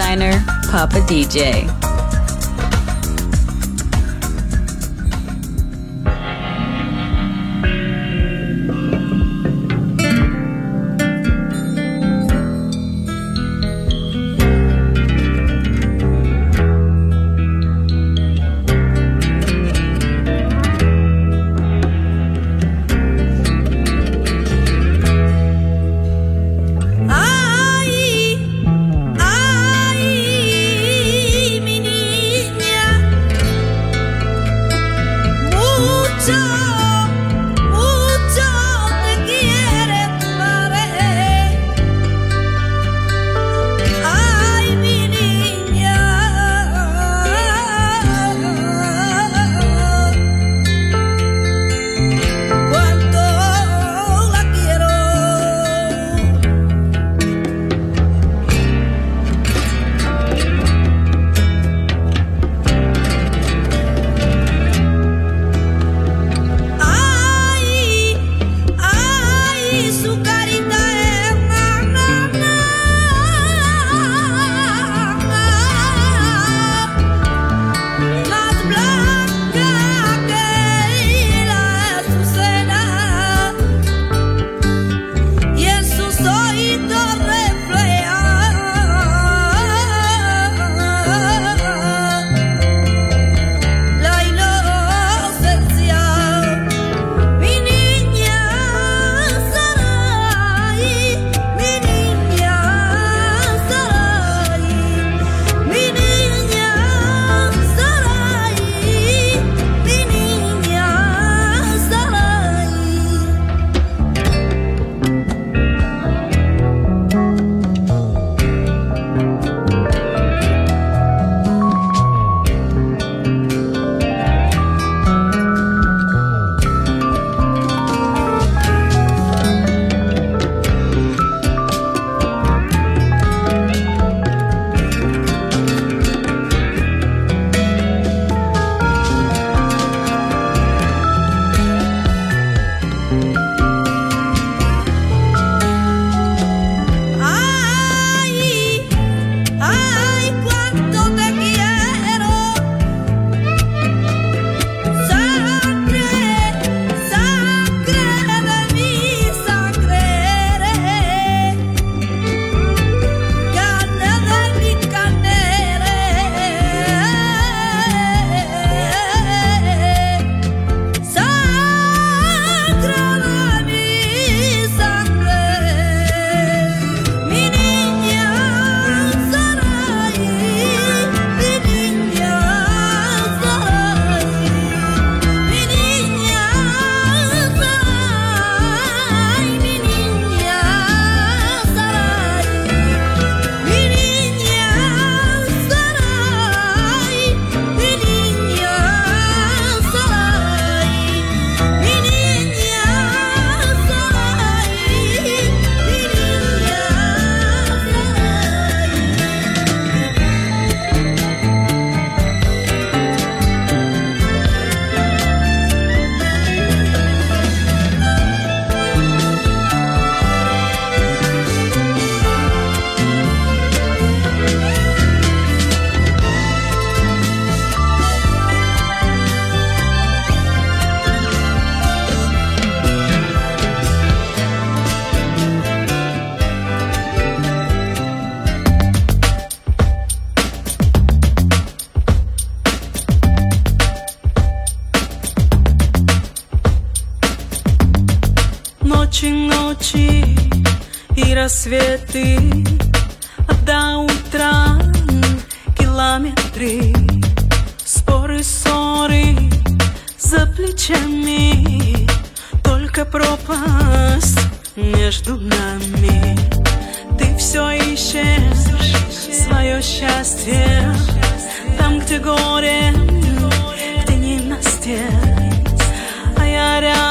Designer, Papa DJ. Рассветы, а до утра километры, споры, ссоры за плечами, только пропасть между нами. Ты все ищешь свое счастье. Там, где горе, где ненастье, а я рядом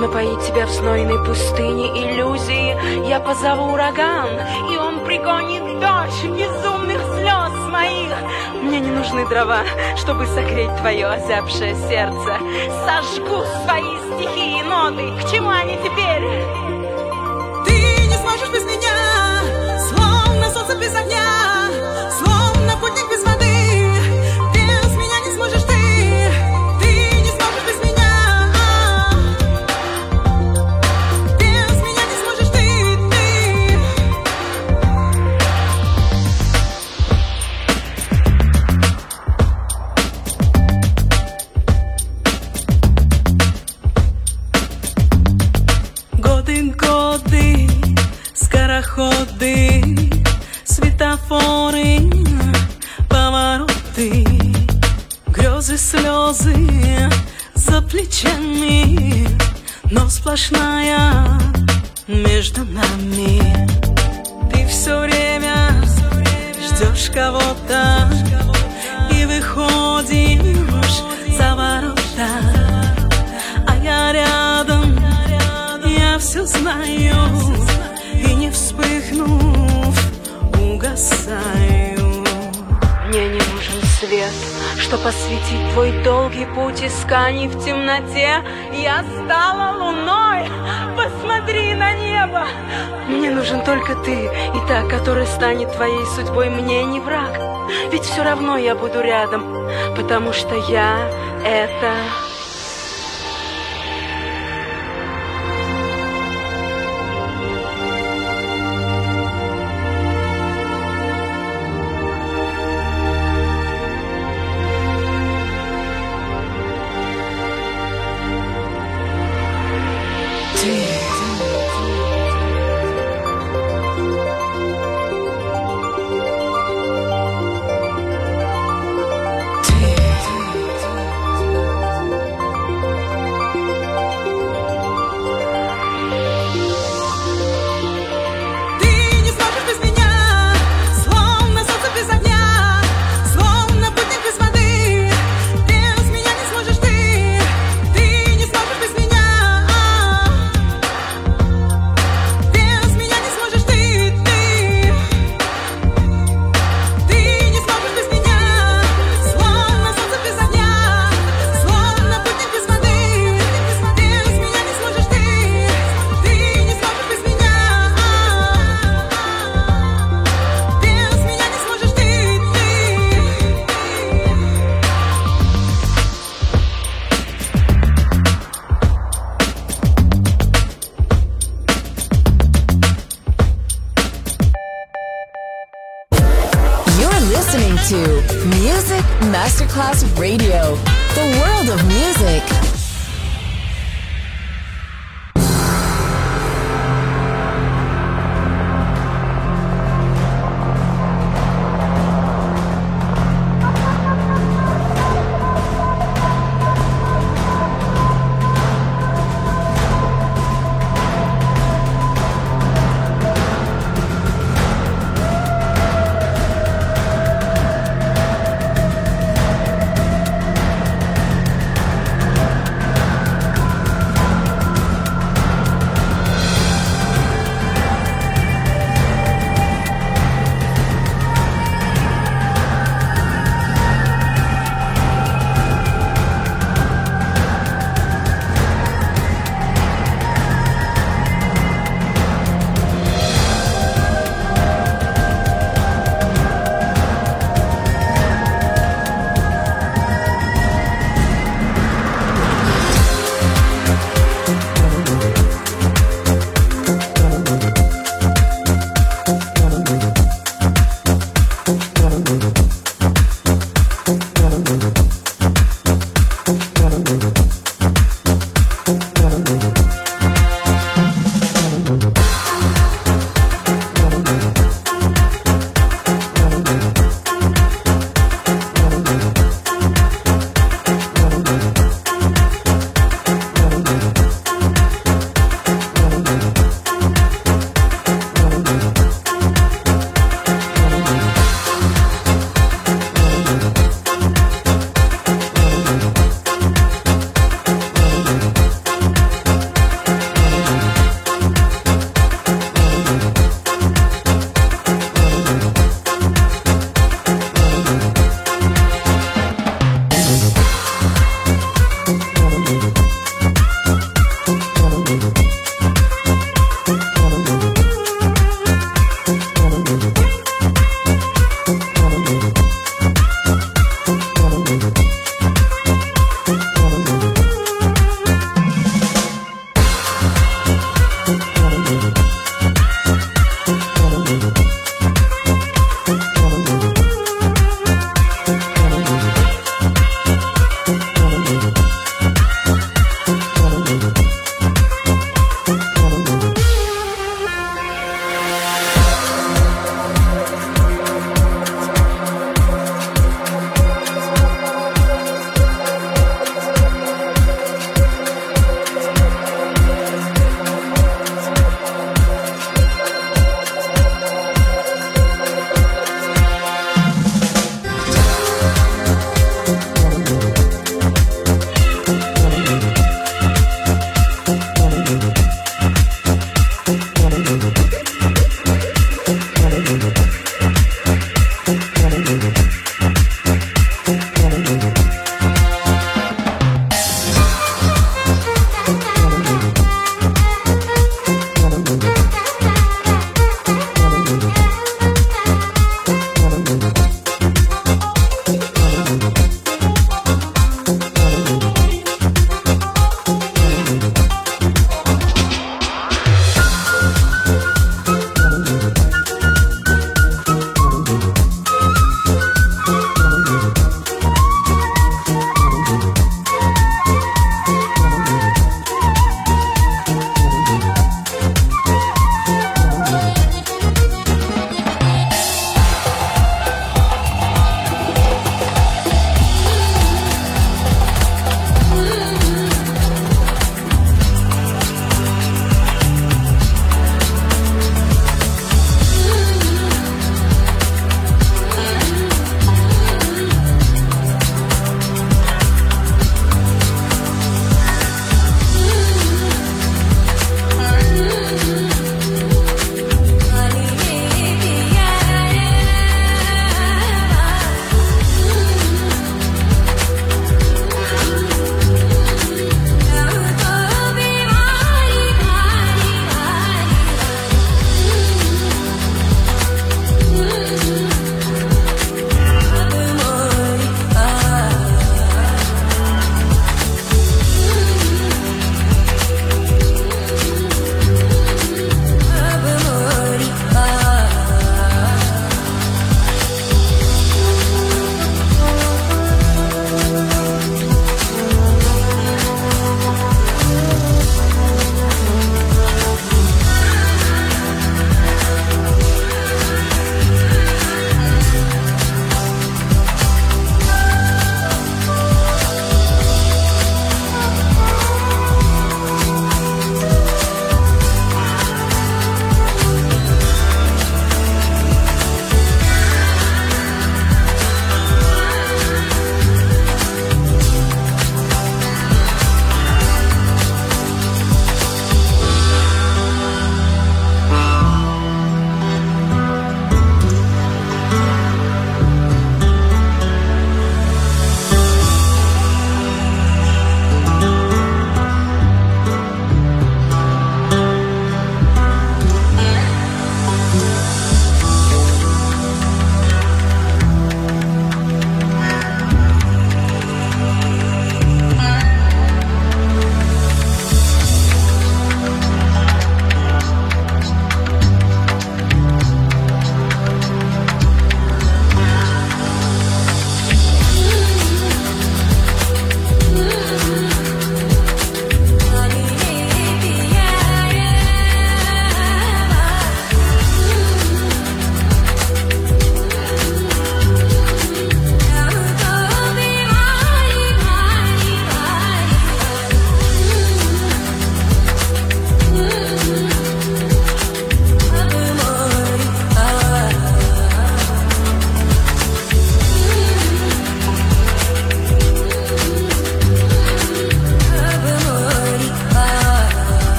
напоить тебя в знойной пустыне иллюзии. Я позову ураган, и он пригонит дождь безумных слез моих. Мне не нужны дрова, чтобы согреть твое озябшее сердце. Сожгу свои стихи и ноты. К чему они теперь? Слезы за плечами, но сплошная между нами. Ты все время ждешь кого-то и выходишь за ворота, а я рядом, я все знаю и не вспыхнув угасаю. Свет, чтоб осветить твой долгий путь исканий в темноте. Я стала луной, посмотри на небо. Мне нужен только ты и та, которая станет твоей судьбой. Мне не враг, ведь все равно я буду рядом, потому что я это...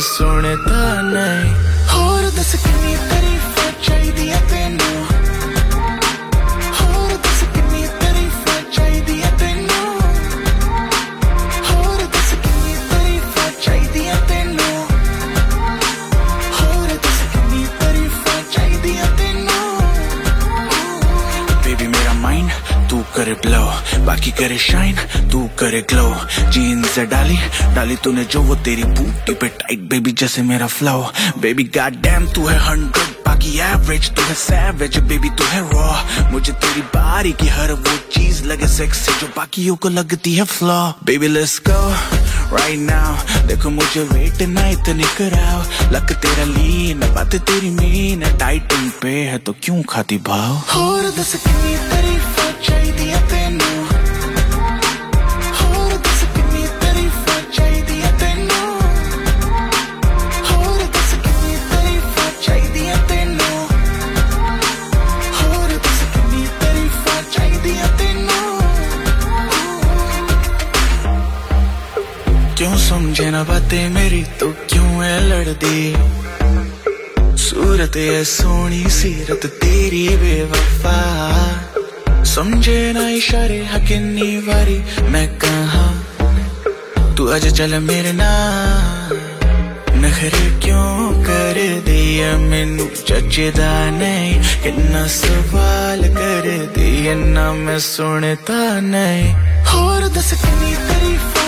ਸੋਹਣੇ ਤਾਂ ਨਹੀਂ। ਹੋਰ ਦੱਸ ਕਿੰਨੀ ਤਾਰੀਫਾਂ ਚਾਹੀਦੀ ਐ बाकी करे शाइन तू करे ग्लो जीन्स डाली डाली तूने जो, वो तेरी बूटी पे टाइट बेबी जैसे मेरा फ्लो बेबी गॉड डैम तू है हंड्रेड बाकी एवरेज तू है सैवेज बेबी तू है रॉ मुझे तेरी बारी की हर वो चीज़ लगे सेक्सी जो बाकियों को लगती है flaw baby let's go right now. देखो मुझे वेट ना इतनी कराओ. लक तेरा लीन बात तेरी मीन टाइटन पे है तो क्यों खाती भाव? और दस कितनी तारीफ़ चाहिए समझे ना बातें मेरी तो क्यों है लड़दी सूरत है सोनी सीरत, तेरी बेवफा। समझे ना इशारे हकिन्नी वारी मैं कहा? तू अज चल मेरे ना नखरे क्यों कर दिया मैनू? जचदा नहीं, कितना सवाल कर दिया ना मैं सुनता नहीं। होर दस किन्नी तारीफा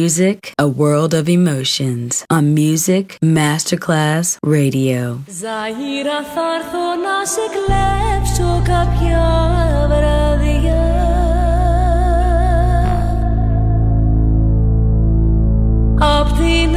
music, a world of emotions on Music Masterclass Radio. Ζahira θα έρθω να σε κλέψω κάποια βραδιά Απ' την